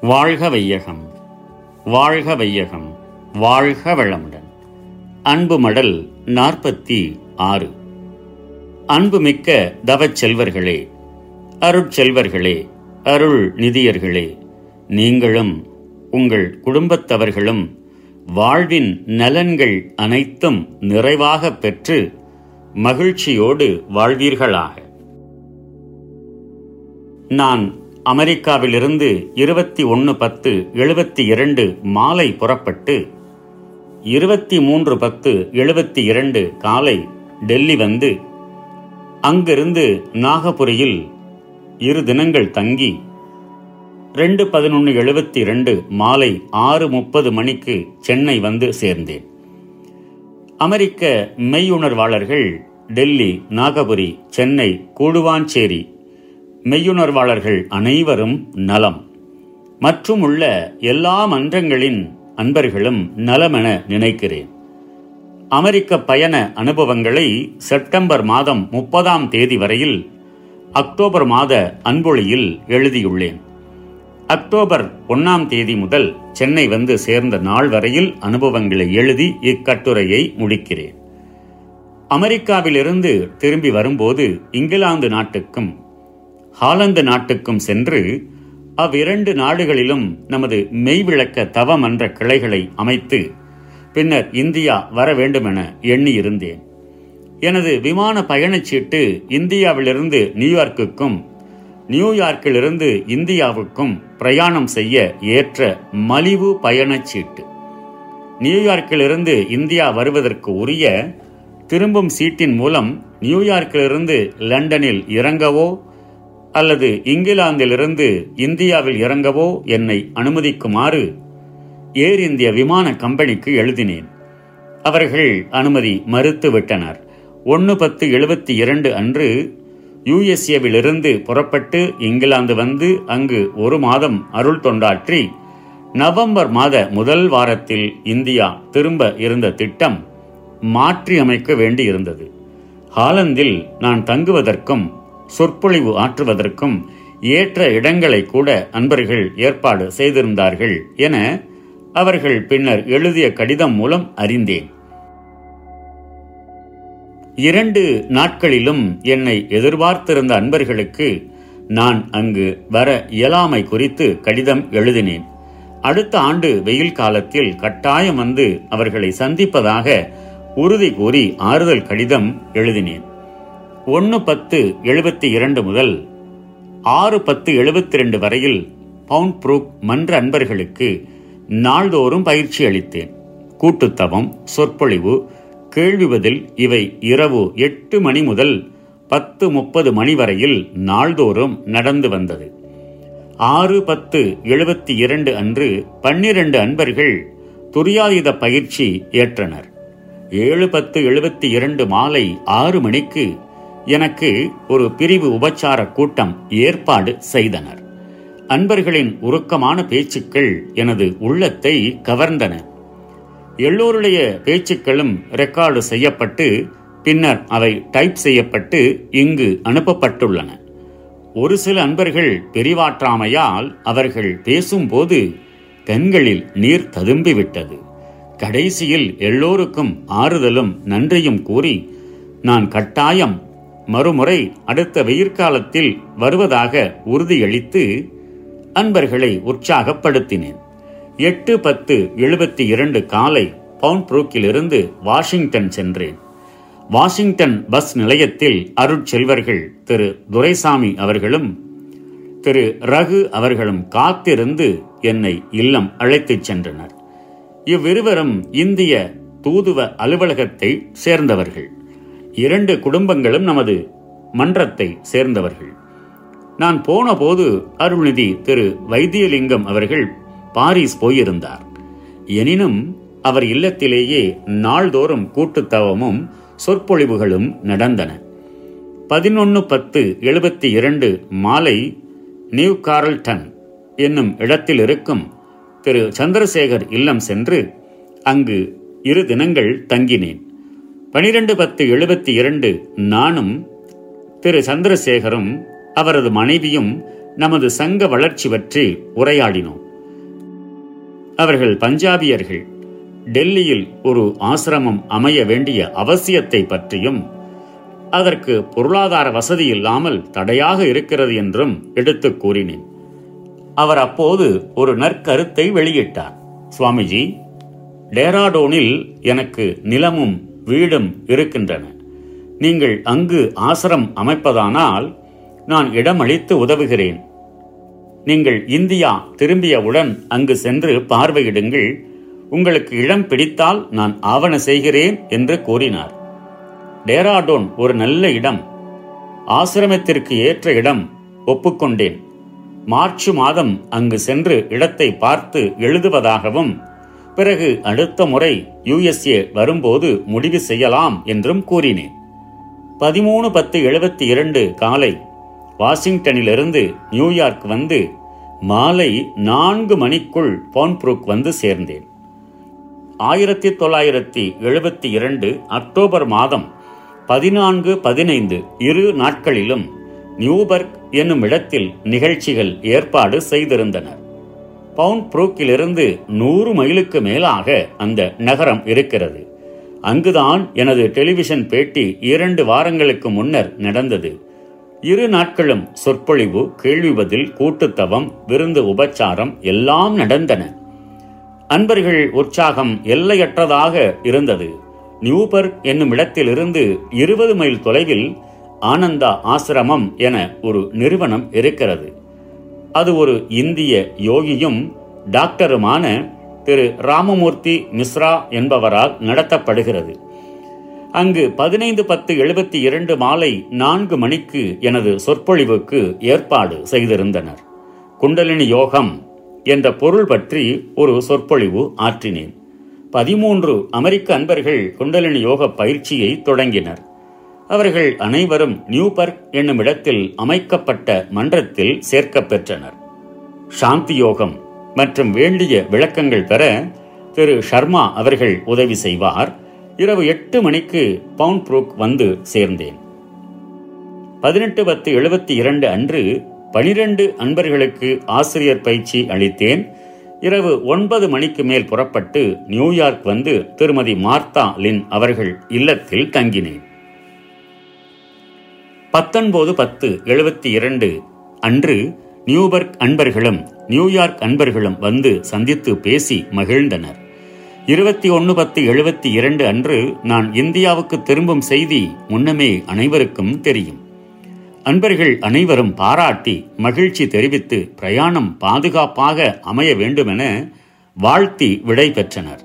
வாழ்க வையகம் வாழ்க வையகம் வாழ்க வளமுடன். அன்பு மடல் நாற்பத்தி ஆறு. அன்புமிக்க தவச் செல்வர்களே அருட்செல்வர்களே அருள் நிதியர்களே நீங்களும் உங்கள் குடும்பத்தவர்களும் வாழ்வின் நலன்கள் அனைத்தும் நிறைவாகப் பெற்று மகிழ்ச்சியோடு வாழ்வீர்களாக. நான் அமெரிக்காவிலிருந்து இருபத்தி ஒன்று பத்து எழுபத்தி இரண்டு மாலை புறப்பட்டு இருபத்தி மூன்று பத்து எழுபத்தி இரண்டு காலை டெல்லி வந்து அங்கிருந்து நாகபுரியில் இரு தினங்கள் தங்கி ரெண்டு பதினொன்று எழுபத்தி ரெண்டு மாலை ஆறு முப்பது மணிக்கு சென்னை வந்து சேர்ந்தேன். அமெரிக்க மெய்யுணர்வாளர்கள் டெல்லி நாகபுரி சென்னை கூடுவாஞ்சேரி மெய்யுணர்வாளர்கள் அனைவரும் நலம். மற்றும் உள்ள எல்லா மன்றங்களின் அன்பர்களும் நலமென நினைக்கிறேன். அமெரிக்க பயண அனுபவங்களை செப்டம்பர் மாதம் முப்பதாம் தேதி வரையில் அக்டோபர் மாத அன்பொழியில் எழுதியுள்ளேன். அக்டோபர் ஒன்னாம் தேதி முதல் சென்னை வந்து சேர்ந்த நாள் வரையில் அனுபவங்களை எழுதி இக்கட்டுரையை முடிக்கிறேன். அமெரிக்காவிலிருந்து திரும்பி வரும்போது இங்கிலாந்து நாட்டுக்கும் ஹாலந்து நாட்டுக்கும் சென்று அவ்விரண்டு நாடுகளிலும் நமது மெய்விளக்க தவமன்ற கிளைகளை அமைத்து பின்னர் இந்தியா வர வேண்டுமென எண்ணியிருந்தேன். எனது விமான பயணச்சீட்டு இந்தியாவிலிருந்து நியூயார்க்குக்கும் நியூயார்க்கிலிருந்து இந்தியாவுக்கும் பிரயாணம் செய்ய ஏற்ற மலிவு பயணச்சீட்டு நியூயார்க்கிலிருந்து இந்தியா வருவதற்கு உரிய திரும்பும் சீட்டின் மூலம் நியூயார்க்கிலிருந்து லண்டனில் இறங்கவோ அல்லது இங்கிலாந்திலிருந்து இந்தியாவில் இறங்கவோ என்னை அனுமதிக்குமாறு ஏர் இந்திய விமான கம்பெனிக்கு எழுதினேன். அவர்கள் அனுமதி மறுத்து விட்டனர் ஒன்று பத்து எழுபத்தி இரண்டு அன்று யுஎஸ்ஏவிலிருந்து புறப்பட்டு இங்கிலாந்து வந்து அங்கு ஒரு மாதம் அருள் தொண்டாற்றி நவம்பர் மாத முதல் வாரத்தில் இந்தியா திரும்ப இருந்த திட்டம் மாற்றியமைக்க வேண்டியிருந்தது. ஹாலந்தில் நான் தங்குவதற்கும் சொற்பொழிவு ஆற்றுவதற்கும் ஏற்ற இடங்களை கூட அன்பர்கள் ஏற்பாடு செய்திருந்தார்கள் என அவர்கள் பின்னர் எழுதிய கடிதம் மூலம் அறிந்தேன். இரண்டு நாட்களிலும் என்னை எதிர்பார்த்திருந்த அன்பர்களுக்கு நான் அங்கு வர இயலாமை குறித்து கடிதம் எழுதினேன். அடுத்த ஆண்டு வெயில் காலத்தில் கட்டாயம் வந்து அவர்களை சந்திப்பதாக உறுதி கூறி ஆறுதல் கடிதம் எழுதினேன். ஒன்று பத்து எழுபத்தி இரண்டு முதல் ஆறு பத்து எழுபத்தி ரெண்டு வரையில் பவுண்ட் புரூக் மன்ற அன்பர்களுக்கு நாள்தோறும் பயிற்சி அளித்தேன். கூட்டுத்தவம் சொற்பொழிவு கேள்வி பதில் இவை இரவு எட்டு மணி முதல் பத்து முப்பது மணி வரையில் நாள்தோறும் நடந்து வந்தது. ஆறு பத்து எழுபத்தி இரண்டு அன்று பன்னிரண்டு அன்பர்கள் துரியாயுத பயிற்சி ஏற்றனர். ஏழு பத்து எழுபத்தி இரண்டு மாலை ஆறு மணிக்கு எனக்கு ஒரு பிரிவு உபச்சார கூட்டம் ஏற்பாடு செய்தனர். அன்பர்களின் உருக்கமான பேச்சுக்கள் எனது உள்ளத்தை கவர்ந்தன. எல்லோருடைய பேச்சுக்களும் ரெக்கார்டு செய்யப்பட்டு பின்னர் அவை டைப் செய்யப்பட்டு இங்கு அனுப்பப்பட்டுள்ளன. ஒரு சில அன்பர்கள் பெரிவாற்றாமையால் அவர்கள் பேசும்போது கண்களில் நீர் ததும்பிவிட்டது. கடைசியில் எல்லோருக்கும் ஆறுதலும் நன்றியும் கூறி நான் கட்டாயம் மறுமுறை அடுத்த வெயிற்காலத்தில் வருவதாக உறுதியளித்து அன்பர்களை உற்சாகப்படுத்தினேன். எட்டு பத்து எழுபத்தி இரண்டு காலை பவுண்ட் புரூக்கிலிருந்து வாஷிங்டன் சென்றேன். வாஷிங்டன் பஸ் நிலையத்தில் அருட்செல்வர்கள் திரு. துரைசாமி அவர்களும் திரு. ரகு அவர்களும் காத்திருந்து என்னை இல்லம் அழைத்துச் சென்றனர். இவ்விருவரும் இந்திய தூதுவ அலுவலகத்தை சேர்ந்தவர்கள். இரண்டு குடும்பங்களும் நமது மன்றத்தை சேர்ந்தவர்கள். நான் போன போது அருள்நிதி திரு வைத்தியலிங்கம் அவர்கள் பாரிஸ் போயிருந்தார். எனினும் அவர் இல்லத்திலேயே நாள்தோறும் கூட்டுத்தவமும் சொற்பொழிவுகளும் நடந்தன. பதினொன்று பத்து எழுபத்தி இரண்டு மாலை நியூ காரல்டன் என்னும் இடத்தில் இருக்கும் திரு சந்திரசேகர் இல்லம் சென்று அங்கு இரு தினங்கள் தங்கினேன். பனிரெண்டு பத்து எழுபத்தி இரண்டு நானும் திரு சந்திரசேகரும் அவரது மனைவியும் நமது சங்க வளர்ச்சி பற்றி உரையாடினோம். அவர்கள் பஞ்சாபியர்கள். டெல்லியில் ஒரு ஆசிரமம் அமைய வேண்டிய அவசியத்தை பற்றியும் அதற்கு பொருளாதார வசதி இல்லாமல் தடையாக இருக்கிறது என்றும் எடுத்துக் கூறினேன். அவர் அப்போது ஒரு நற்கருத்தை வெளியிட்டார். சுவாமிஜி டேராடோனில் எனக்கு நிலமும் வீடும் இருக்கின்றன. நீங்கள் அங்கு ஆசிரம் அமைப்பதானால் நான் இடமளித்து உதவுகிறேன். நீங்கள் இந்தியா திரும்பியவுடன் அங்கு சென்று பார்வையிடுங்கள். உங்களுக்கு இடம் பிடித்தால் நான் ஆவண செய்கிறேன் என்று கூறினார். டேராடோன் ஒரு நல்ல இடம். ஆசிரமத்திற்கு ஏற்ற இடம் ஒப்புக்கொண்டேன். மார்ச் மாதம் அங்கு சென்று இடத்தை பார்த்து எழுதுவதாகவும் பிறகு அடுத்த முறை யுஎஸ்ஏ வரும்போது முடிவு செய்யலாம் என்றும் கூறினேன். பதிமூணு பத்து எழுபத்தி இரண்டு காலை வாஷிங்டனிலிருந்து நியூயார்க் வந்து மாலை நான்கு மணிக்குள் போன்புரூக் வந்து சேர்ந்தேன். ஆயிரத்தி தொள்ளாயிரத்தி எழுபத்தி இரண்டு அக்டோபர் மாதம் பதினான்கு பதினைந்து இரு நாட்களிலும் நியூபர்க் என்னும் இடத்தில் நிகழ்ச்சிகள் ஏற்பாடு செய்திருந்தனர். பவுண்ட் புரோக்கிலிருந்து நூறு மைலுக்கு மேலாக அந்த நகரம் இருக்கிறது. அங்குதான் எனது டெலிவிஷன் பேட்டி இரண்டு வாரங்களுக்கு முன்னர் நடந்தது. இரு நாட்களும் சொற்பொழிவு கேள்வி பதில் கூட்டுத்தவம் விருந்து உபச்சாரம் எல்லாம் நடந்தன. அன்பர்கள் உற்சாகம் எல்லையற்றதாக இருந்தது. நியூபர்க் என்னும் இடத்திலிருந்து இருபது மைல் தொலைவில் ஆனந்தா ஆசிரமம் என ஒரு நிறுவனம் இருக்கிறது. அது ஒரு இந்திய யோகியும் டாக்டருமான திரு ராமமூர்த்தி மிஸ்ரா என்பவரால் நடத்தப்படுகிறது. அங்கு பதினைந்து பத்து எழுபத்தி இரண்டு மாலை நான்கு மணிக்கு எனது சொற்பொழிவுக்கு ஏற்பாடு செய்திருந்தனர். குண்டலினி யோகம் என்ற பொருள் பற்றி ஒரு சொற்பொழிவு ஆற்றினேன். பதிமூன்று அமெரிக்க அன்பர்கள் குண்டலினி யோக பயிற்சியை தொடங்கினர். அவர்கள் அனைவரும் நியூபர்க் என்னும் இடத்தில் அமைக்கப்பட்ட மன்றத்தில் சேர்க்கப் பெற்றனர் சாந்தி யோகம் மற்றும் வேண்டிய விளக்கங்கள் பெற திரு ஷர்மா அவர்கள் உதவி செய்வார். இரவு எட்டு மணிக்கு பவுண்ட் புரூக் வந்து சேர்ந்தேன். பதினெட்டு பத்து எழுபத்தி இரண்டு அன்று பனிரெண்டு அன்பர்களுக்கு ஆசிரியர் பயிற்சி அளித்தேன். இரவு ஒன்பது மணிக்கு மேல் புறப்பட்டு நியூயார்க் வந்து திருமதி மார்த்தா லின் அவர்கள் இல்லத்தில் தங்கினேன். பத்தொன்பது பத்து எழுபத்தி இரண்டு. அன்று நியூபர்க் அன்பர்களும் நியூயார்க் அன்பர்களும் வந்து சந்தித்து பேசி மகிழ்ந்தனர். இருபத்தி ஒன்று பத்து எழுபத்தி இரண்டு அன்று நான் இந்தியாவுக்கு திரும்பும் செய்தி முன்னமே அனைவருக்கும் தெரியும். அன்பர்கள் அனைவரும் பாராட்டி மகிழ்ச்சி தெரிவித்து பிரயாணம் பாதுகாப்பாக அமைய வேண்டுமென வாழ்த்தி விடை பெற்றனர்.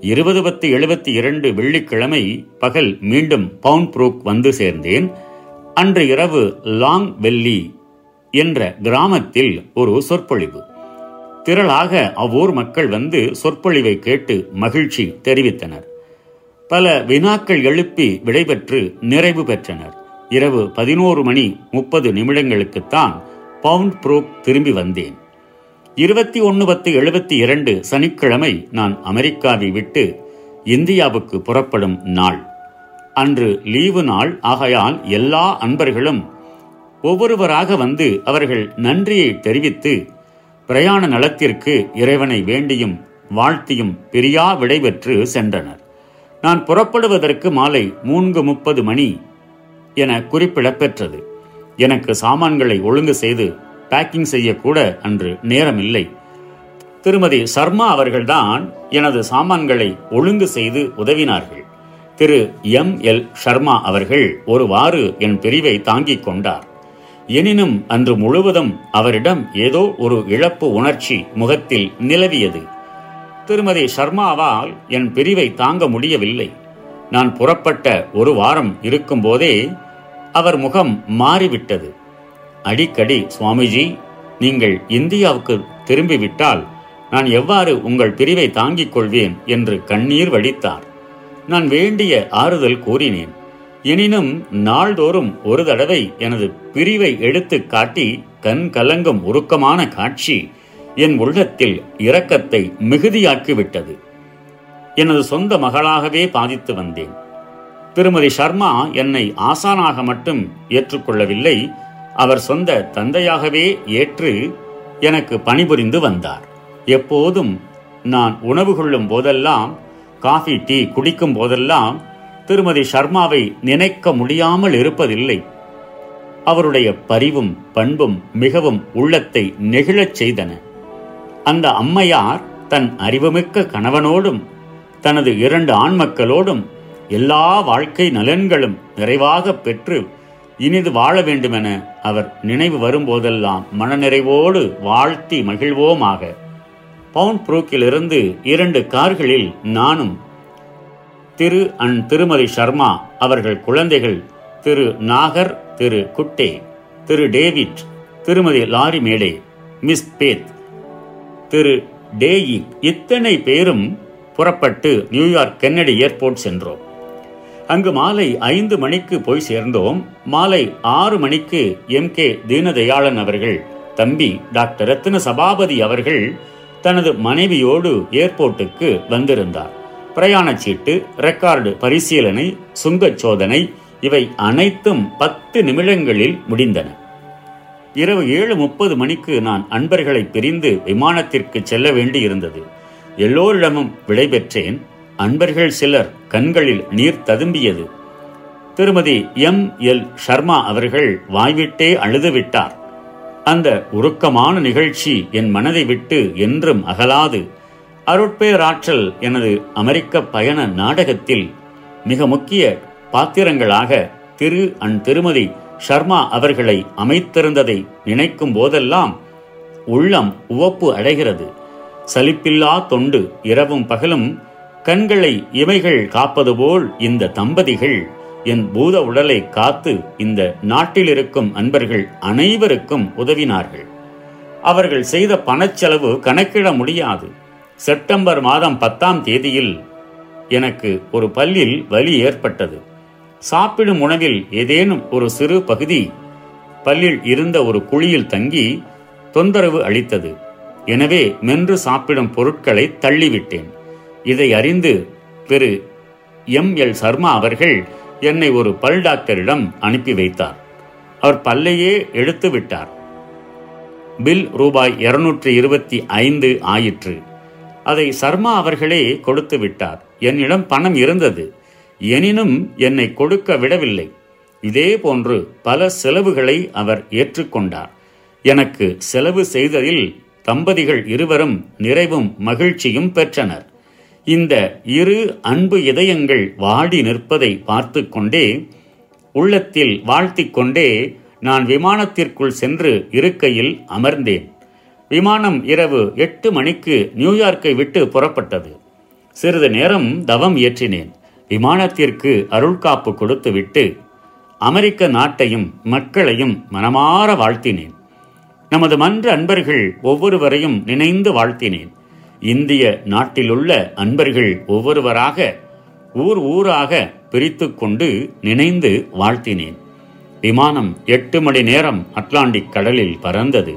இருபது பத்து எழுபத்தி இரண்டு வெள்ளிக்கிழமை பகல் மீண்டும் பவுண்ட் புரூக் வந்து சேர்ந்தேன். அன்று இரவு லாங் வெல்லி என்ற கிராமத்தில் ஒரு சொற்பொழிவு. திரளாக அவ்வூர் மக்கள் வந்து சொற்பொழிவை கேட்டு மகிழ்ச்சி தெரிவித்தனர். பல வினாக்கள் எழுப்பி விடைபெற்று நிறைவு பெற்றனர். இரவு பதினோரு மணி முப்பது நிமிடங்களுக்குத்தான் பவுண்ட் புரூக் திரும்பி வந்தேன். இருபத்தி ஒன்று பத்து எழுபத்தி இரண்டு சனிக்கிழமை நான் அமெரிக்காவை விட்டு இந்தியாவுக்கு புறப்படும் நாள். அன்று லீவு நாள். ஆகையால் எல்லா அன்பர்களும் ஒவ்வொருவராக வந்து அவர்கள் நன்றியை தெரிவித்து பிரயாண நலத்திற்கு இறைவனை வேண்டியும் வாழ்த்தியும் பிரியா விடைபெற்று சென்றனர். நான் புறப்படுவதற்கு மாலை மூன்று முப்பது மணி என குறிப்பிடப்பெற்றது. எனக்கு சாமான்களை ஒழுங்கு செய்து பேக்கிங் செய்யக்கூட அன்று நேரமில்லை. திருமதி சர்மா அவர்கள்தான் எனது சாமான்களை ஒழுங்கு செய்து உதவினார்கள். திரு எம் எல் சர்மா அவர்கள் ஒருவாறு என் பிரிவை தாங்கிக் கொண்டார். எனினும் அன்று முழுவதும் அவரிடம் ஏதோ ஒரு இழப்பு உணர்ச்சி முகத்தில் நிலவியது. திருமதி சர்மாவால் என் பிரிவை தாங்க முடியவில்லை. நான் புறப்பட்ட ஒரு வாரம் இருக்கும்போதே அவர் முகம் மாறிவிட்டது. அடிக்கடி சுவாமிஜி நீங்கள் இந்தியாவுக்கு திரும்பிவிட்டால் நான் எவ்வாறு உங்கள் பிரிவை தாங்கிக் கொள்வேன் என்று கண்ணீர் வடித்தார். நான் வேண்டிய ஆறுதல் கூறினேன். எனினும் நாள்தோறும் ஒரு தடவை எனது பிரிவை எடுத்து காட்டி கண் கலங்கும் உருக்கமான காட்சி என் உள்ளத்தில் இரக்கத்தை மிகுதியாக்கிவிட்டது. எனது சொந்த மகளாகவே பாதித்து வந்தேன். திருமதி சர்மா என்னை ஆசானாக மட்டும் ஏற்றுக்கொள்ளவில்லை அவர் சொந்த தந்தையாகவே ஏற்று எனக்கு பணிபுரிந்து வந்தார். எப்போதும் நான் உணவு கொள்ளும் போதெல்லாம் காஃபி டீ குடிக்கும் போதெல்லாம் திருமதி சர்மாவை நினைக்க முடியாமல் இருப்பதில்லை. அவருடைய பரிவும் பண்பும் மிகவும் உள்ளத்தை நெகிழச் செய்தன. அந்த அம்மையார் தன் அறிவுமிக்க கணவனோடும் தனது இரண்டு ஆண் மக்களோடும் எல்லா வாழ்க்கை நலன்களும் நிறைவாக பெற்று இனிது வாழ வேண்டுமென அவர் நினைவு வரும்போதெல்லாம் மனநிறைவோடு வாழ்த்தி மகிழ்வோமாக. பவுண்ட் புரூக்கிலிருந்து இரண்டு கார்களில் நானும் திரு அன் திருமதி சர்மா அவர்கள் குழந்தைகள் திரு நாகர் திரு குட்டே திரு டேவிட் திருமதி லாரி மேடே மிஸ் பேத் திரு டேயி இத்தனை பேரும் புறப்பட்டு நியூயார்க் கென்னடி ஏர்போர்ட் சென்றோம். அங்கு மாலை ஐந்து மணிக்கு போய் சேர்ந்தோம். மாலை ஆறு மணிக்கு எம் கே தீனதயாளன் அவர்கள் தம்பி டாக்டர் ரத்ன சபாபதி அவர்கள் தனது மனைவியோடு ஏர்போர்ட்டுக்கு வந்திருந்தார். பிரயாணச் சீட்டு ரெக்கார்டு பரிசீலனை சுங்கச் சோதனை இவை அனைத்தும் பத்து நிமிடங்களில் முடிந்தன. இரவு ஏழு முப்பது மணிக்கு நான் அன்பர்களை பிரிந்து விமானத்திற்கு செல்ல வேண்டியிருந்தது. எல்லோரிடமும் விடைபெற்றேன் அன்பர்கள் சிலர் கண்களில் நீர் ததும்பியது. திருமதி எம் எல் சர்மா அவர்கள் வாய்விட்டே அழுதுவிட்டார். அந்த உருக்கமான நிகழ்ச்சி என் மனதை விட்டு என்றும் அகலாது. அருட்பேராற்றல் எனது அமெரிக்க பயண நாடகத்தில் மிக முக்கிய பாத்திரங்களாக திரு அன் திருமதி ஷர்மா அவர்களை அமைத்திருந்ததை நினைக்கும் போதெல்லாம் உள்ளம் உவப்பு அடைகிறது. சலிப்பில்லா தொண்டு இரவும் பகலும் கண்களை இமைகள் காப்பது போல் இந்த தம்பதிகள் என் பூத உடலை காத்து இந்த நாட்டில் இருக்கும் அன்பர்கள் அனைவருக்கும் உதவினார்கள். அவர்கள் செய்த பணச்செலவு கணக்கிட முடியாது. செப்டம்பர் மாதம் பத்தாம் தேதியில் எனக்கு ஒரு பல்லில் வலி ஏற்பட்டது. சாப்பிடும் உணவில் ஏதேனும் ஒரு சிறு பகுதி பல்லில் இருந்த ஒரு குழியில் தங்கி தொந்தரவு அளித்தது. எனவே மென்று சாப்பிடும் பொருட்களை தள்ளிவிட்டேன். இதை அறிந்து திரு எம் எல் சர்மா அவர்கள் என்னை ஒரு பல் டாக்டரிடம் அனுப்பி வைத்தார். அவர் பல்லையே எடுத்து விட்டார். பில் ரூபாய் இருநூற்றி இருபத்தி ஐந்து ஆயிற்று. அதை சர்மா அவர்களே கொடுத்து விட்டார். என்னிடம் பணம் இருந்தது. எனினும் என்னை கொடுக்க விடவில்லை. இதே போன்று பல செலவுகளை அவர் ஏற்றுக்கொண்டார். எனக்கு செலவு செய்ததில் தம்பதிகள் இருவரும் நிறைவும் மகிழ்ச்சியும் பெற்றனர். இந்த இரு அன்பு இதயங்கள் வாடி நிற்பதை பார்த்து கொண்டே உள்ளத்தில் வாழ்த்திக் கொண்டே நான் விமானத்திற்குள் சென்று இருக்கையில் அமர்ந்தேன். விமானம் இரவு எட்டு மணிக்கு நியூயார்க்கை விட்டு புறப்பட்டது. சிறிது நேரம் தவம் ஏற்றினேன். விமானத்திற்கு அருள்காப்பு கொடுத்துவிட்டு அமெரிக்க நாட்டையும் மக்களையும் மனமாற வாழ்த்தினேன். நமது மன்ற அன்பர்கள் ஒவ்வொருவரையும் நினைந்து வாழ்த்தினேன். இந்திய நாட்டிலுள்ள அன்பர்கள் ஒவ்வொருவராக ஊர் ஊராக பிரித்து கொண்டு நினைந்து வாழ்த்தினேன். விமானம் எட்டு மணி நேரம் அட்லாண்டிக் கடலில் பறந்தது.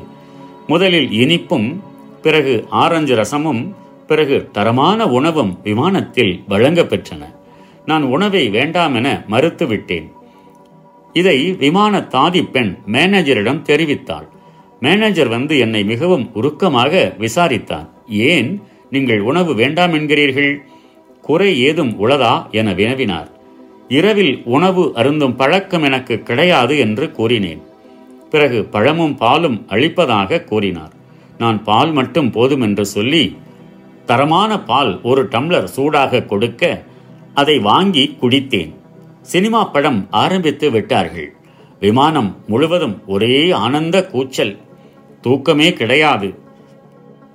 முதலில் இனிப்பும் பிறகு ஆரஞ்சு ரசமும் பிறகு தரமான உணவும் விமானத்தில் வழங்க பெற்றன. நான் உணவை வேண்டாம் என மறுத்துவிட்டேன் இதை விமான தாதி பெண் மேனேஜரிடம் தெரிவித்தாள். மேனேஜர் வந்து என்னை மிகவும் உருக்கமாக விசாரித்தார். ஏன் நீங்கள் உணவு வேண்டாம் என்கிறீர்கள்? குறை ஏதும் உளதா? என வினவினார். இரவில் உணவு அருந்தும் பழக்கம் எனக்கு கிடையாது என்று கூறினேன். பிறகு பழமும் பாலும் அளிப்பதாக கூறினார். நான் பால் மட்டும் போதும் என்று சொல்லி தரமான பால் ஒரு டம்ளர் சூடாக கொடுக்க அதை வாங்கி குடித்தேன். சினிமா படம் ஆரம்பித்து விட்டார்கள். விமானம் முழுவதும் ஒரே ஆனந்த கூச்சல். தூக்கமே கிடையாது.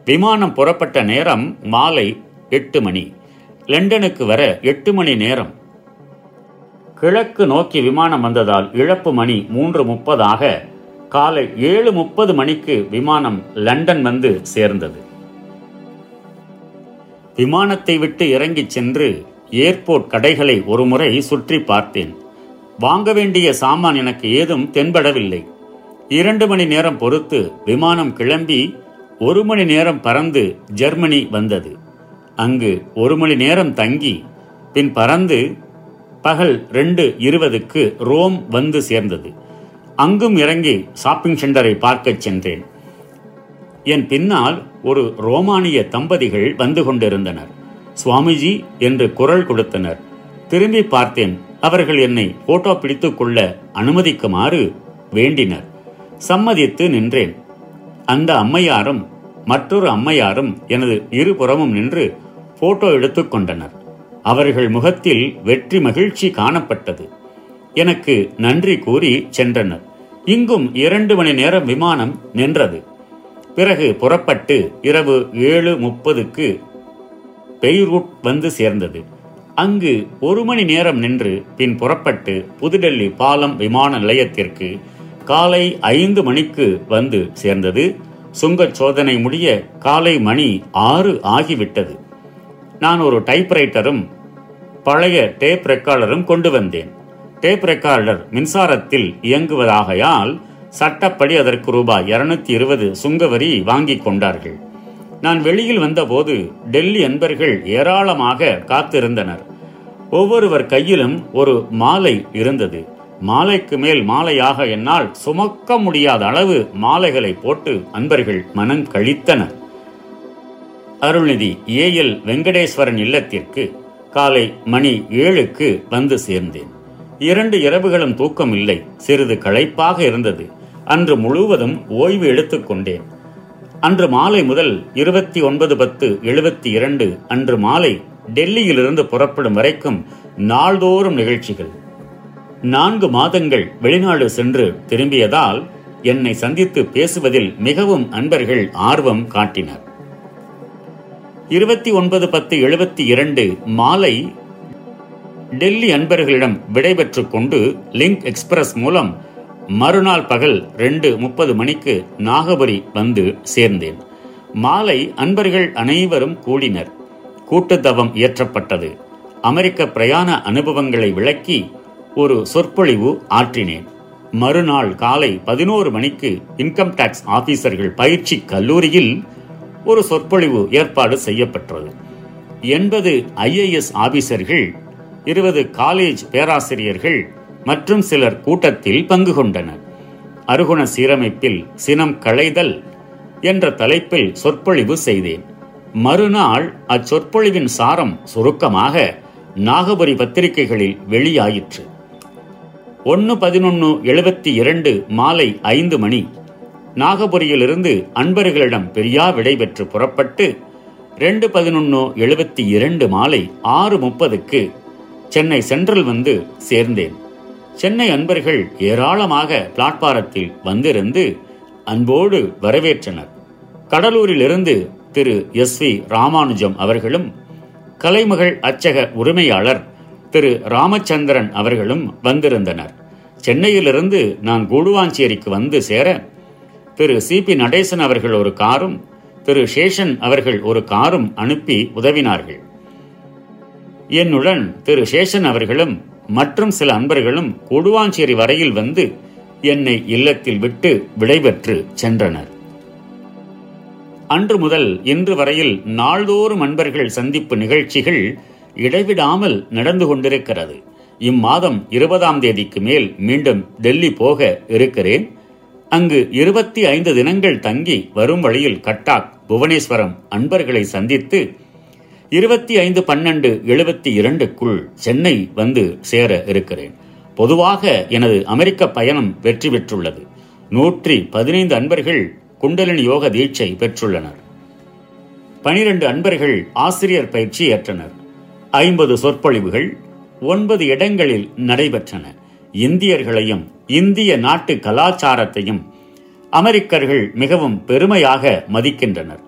விமானம் புறப்பட்ட நேரம் மாலை எட்டு மணி. லண்டனுக்கு வர எட்டு மணி நேரம். கிழக்கு நோக்கி விமானம் வந்ததால் இழப்பு மணி மூன்று முப்பதாக காலை ஏழு முப்பது மணிக்கு விமானம் லண்டன் வந்து சேர்ந்தது. விமானத்தை விட்டு இறங்கிச் சென்று ஏர்போர்ட் கடைகளை ஒருமுறை சுற்றி பார்த்தேன். வாங்க வேண்டிய சாமான் எனக்கு ஏதும் தென்படவில்லை. இரண்டு மணி நேரம் பொறுத்து விமானம் கிளம்பி ஒரு மணி நேரம் பறந்து ஜெர்மனி வந்தது. அங்கு ஒரு மணி நேரம் தங்கி பின் பறந்து பகல் ரெண்டு இருபதுக்கு ரோம் வந்து சேர்ந்தது. அங்கும் இறங்கி ஷாப்பிங் சென்டரை பார்க்கச் சென்றேன். என் பின்னால் ஒரு ரோமானிய தம்பதிகள் வந்து கொண்டிருந்தனர். சுவாமிஜி என்று குரல் கொடுத்தனர். திரும்பி பார்த்தேன் அவர்கள் என்னை போட்டோ பிடித்துக் கொள்ள அனுமதிக்குமாறு வேண்டினர். சம்மதித்து நின்றேன். அந்த அம்மையாரும் மற்றொரு அம்மையாரும் எனது இருபுறமும் நின்று போட்டோ எடுத்துக்கொண்டனர் அவர்கள் முகத்தில் வெற்றி மகிழ்ச்சி காணப்பட்டது. எனக்கு நன்றி கூறி சென்றனர். இங்கும் இரண்டு மணி நேரம் விமானம் நின்றது. பிறகு புறப்பட்டு இரவு ஏழு முப்பதுக்கு பெய்ரூட் வந்து சேர்ந்தது. அங்கு ஒரு மணி நேரம் நின்று பின் புறப்பட்டு புதுடெல்லி பாலம் விமான நிலையத்திற்கு காலை ஐந்து மணிக்கு வந்து சேர்ந்தது. சுங்கச் சோதனை முடிய காலை மணி ஆறு ஆகிவிட்டது. நான் ஒரு டைப்ரைட்டரும் பழைய டேப் ரெக்கார்டரும் கொண்டு வந்தேன். டேப் ரெக்கார்டர் மின்சாரத்தில் இயங்குவதாகையால் சட்டப்படி அதற்கு ரூபாய் இருநூத்தி இருபது சுங்கவரி வாங்கிக் கொண்டார்கள். நான் வெளியில் வந்தபோது டெல்லி அன்பர்கள் ஏராளமாக காத்திருந்தனர். ஒவ்வொருவர் கையிலும் ஒரு மாலை இருந்தது. மாலைக்கு மேல் மாலையாக என்னால் சுமக்க முடியாத அளவு மாலைகளை போட்டு அன்பர்கள் மனம் கழித்தனர். அருள்நிதி ஏ எல் வெங்கடேஸ்வரன் இல்லத்திற்கு காலை மணி ஏழுக்கு வந்து சேர்ந்தேன். இரண்டு இரவுகளும் தூக்கம் இல்லை சிறிது களைப்பாக இருந்தது. அன்று முழுவதும் ஓய்வு எடுத்துக்கொண்டேன் அன்று மாலை முதல் இருபத்தி ஒன்பது பத்து எழுபத்தி இரண்டு அன்று மாலை டெல்லியிலிருந்து புறப்படும் வரைக்கும் நாள்தோறும் நிகழ்ச்சிகள். நான்கு மாதங்கள் வெளிநாடு சென்று திரும்பியதால் என்னை சந்தித்து பேசுவதில் மிகவும் அன்பர்கள் ஆர்வம் காட்டினர். இருபத்தி ஒன்பது பத்து எழுபத்தி இரண்டு மாலை டெல்லி அன்பர்களிடம் விடைபெற்று கொண்டு லிங்க் எக்ஸ்பிரஸ் மூலம் மறுநாள் பகல் ரெண்டு முப்பது மணிக்கு நாகபுரி வந்து சேர்ந்தேன். மாலை அன்பர்கள் அனைவரும் கூடினர். கூட்டுத்தவம் இயற்றப்பட்டது. அமெரிக்க பிரயாண அனுபவங்களை விளக்கி ஒரு சொற்பொழிவு ஆற்றினேன். மறுநாள் காலை பதினோரு மணிக்கு இன்கம் டாக்ஸ் ஆபீசர்கள் பயிற்சி கல்லூரியில் ஒரு சொற்பொழிவு ஏற்பாடு செய்யப்பட்டது. எண்பது ஐஏஎஸ் ஆபீசர்கள் இருபது காலேஜ் பேராசிரியர்கள் மற்றும் சிலர் கூட்டத்தில் பங்கு கொண்டனர். அருகுண சீரமைப்பில் சினம் களைதல் என்ற தலைப்பில் சொற்பொழிவு செய்தேன். மறுநாள் அச்சொற்பொழிவின் சாரம் சுருக்கமாக நாகபுரி பத்திரிகைகளில் வெளியாயிற்று. ஒன்று பதினொன்று எழுபத்தி இரண்டு மாலை ஐந்து மணி. நாகபுரியிலிருந்து அன்பர்களிடம் பெரியா விடைபெற்று புறப்பட்டு ரெண்டு பதினொன்று எழுபத்தி இரண்டு மாலை ஆறு முப்பதுக்கு சென்னை சென்ட்ரல் வந்து சேர்ந்தேன். சென்னை அன்பர்கள் ஏராளமாக பிளாட்பாரத்தில் வந்திருந்து அன்போடு வரவேற்றனர். கடலூரிலிருந்து திரு எஸ் வி ராமானுஜம் அவர்களும் கலைமகள் அச்சக உரிமையாளர் திரு ராமச்சந்திரன் அவர்களும் வந்திருந்தனர். சென்னையிலிருந்து நான் கூடுவாஞ்சேரிக்கு வந்து சேர திரு சி பி நடேசன் அவர்கள் ஒரு காரும் திரு சேஷன் அவர்கள் ஒரு காரும் அனுப்பி உதவினார்கள். என்னுடன் திரு சேஷன் அவர்களும் மற்றும் சில அன்பர்களும் கூடுவாஞ்சேரி வரையில் வந்து என்னை இல்லத்தில் விட்டு விடைபெற்று சென்றனர். அன்று முதல் இன்று வரையில் நாள்தோறும் அன்பர்கள் சந்திப்பு நிகழ்ச்சிகள் இடைவிடாமல் நடந்து கொண்டிருக்கிறது. இம்மாதம் இருபதாம் தேதிக்கு மேல் மீண்டும் டெல்லி போக இருக்கிறேன். அங்கு இருபத்தி ஐந்து தினங்கள் தங்கி வரும் வழியில் கட்டாக் புவனேஸ்வரம் அன்பர்களை சந்தித்து இருபத்தி ஐந்து பன்னெண்டு எழுபத்தி இரண்டுக்குள் சென்னை வந்து சேர இருக்கிறேன். பொதுவாக எனது அமெரிக்க பயணம் வெற்றி பெற்றுள்ளது நூற்றி பதினைந்து அன்பர்கள் குண்டலினி யோக தீட்சை பெற்றுள்ளனர். பனிரெண்டு அன்பர்கள் ஆசிரியர் பயிற்சி ஏற்றனர். ஐம்பது சொற்பொழிவுகள் ஒன்பது இடங்களில் நடைபெற்றன. இந்தியர்களையும் இந்திய நாட்டு கலாச்சாரத்தையும் அமெரிக்கர்கள் மிகவும் பெருமையாக மதிக்கின்றனர்.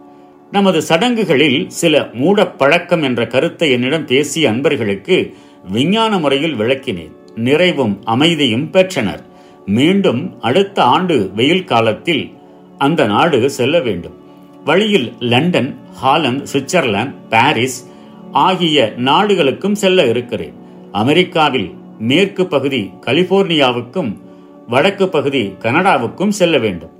நமது சடங்குகளில் சில மூடப்பழக்கம் என்ற கருத்தை என்னிடம் பேசிய அன்பர்களுக்கு விஞ்ஞான முறையில் விளக்கினேன். நிறைவும் அமைதியும் பெற்றனர். மீண்டும் அடுத்த ஆண்டு வெயில் காலத்தில் அந்த நாடு செல்ல வேண்டும். வழியில் லண்டன் ஹாலந்து சுவிட்சர்லாந்து பாரிஸ் ஆகிய நாடுகளுக்கும் செல்ல இருக்கிறேன். அமெரிக்காவில் மேற்கு பகுதி கலிபோர்னியாவுக்கும் வடக்கு பகுதி கனடாவுக்கும் செல்ல வேண்டும்.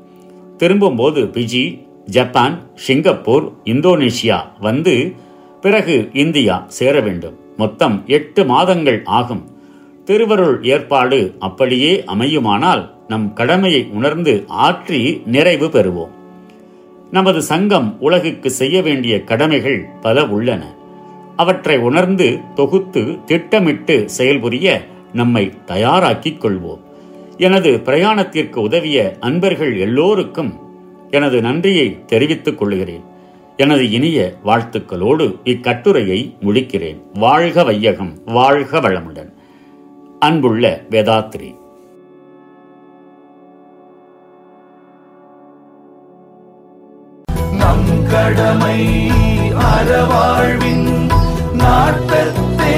திரும்பும்போது பிஜி ஜப்பான் சிங்கப்பூர் இந்தோனேஷியா வந்து பிறகு இந்தியா சேர வேண்டும். மொத்தம் எட்டு மாதங்கள் ஆகும். திருவருள் ஏற்பாடு அப்படியே அமையுமானால் நம் கடமையை உணர்ந்து ஆற்றி நிறைவு பெறுவோம். நமது சங்கம் உலகுக்கு செய்ய வேண்டிய கடமைகள் பல உள்ளன. அவற்றை உணர்ந்து தொகுத்து திட்டமிட்டு செயல்புரிய நம்மை தயாராக்கிக் கொள்வோம். எனது பிரயாணத்திற்கு உதவிய அன்பர்கள் எல்லோருக்கும் எனது நன்றியை தெரிவித்துக் கொள்கிறேன். எனது இனிய வாழ்த்துக்களோடு இக்கட்டுரையை முடிக்கிறேன். வாழ்க வையகம் வாழ்க வளமுடன். அன்புள்ள வேதாத்ரி. நம் கடமை அறவாழ்வின் ஆட்டத்தே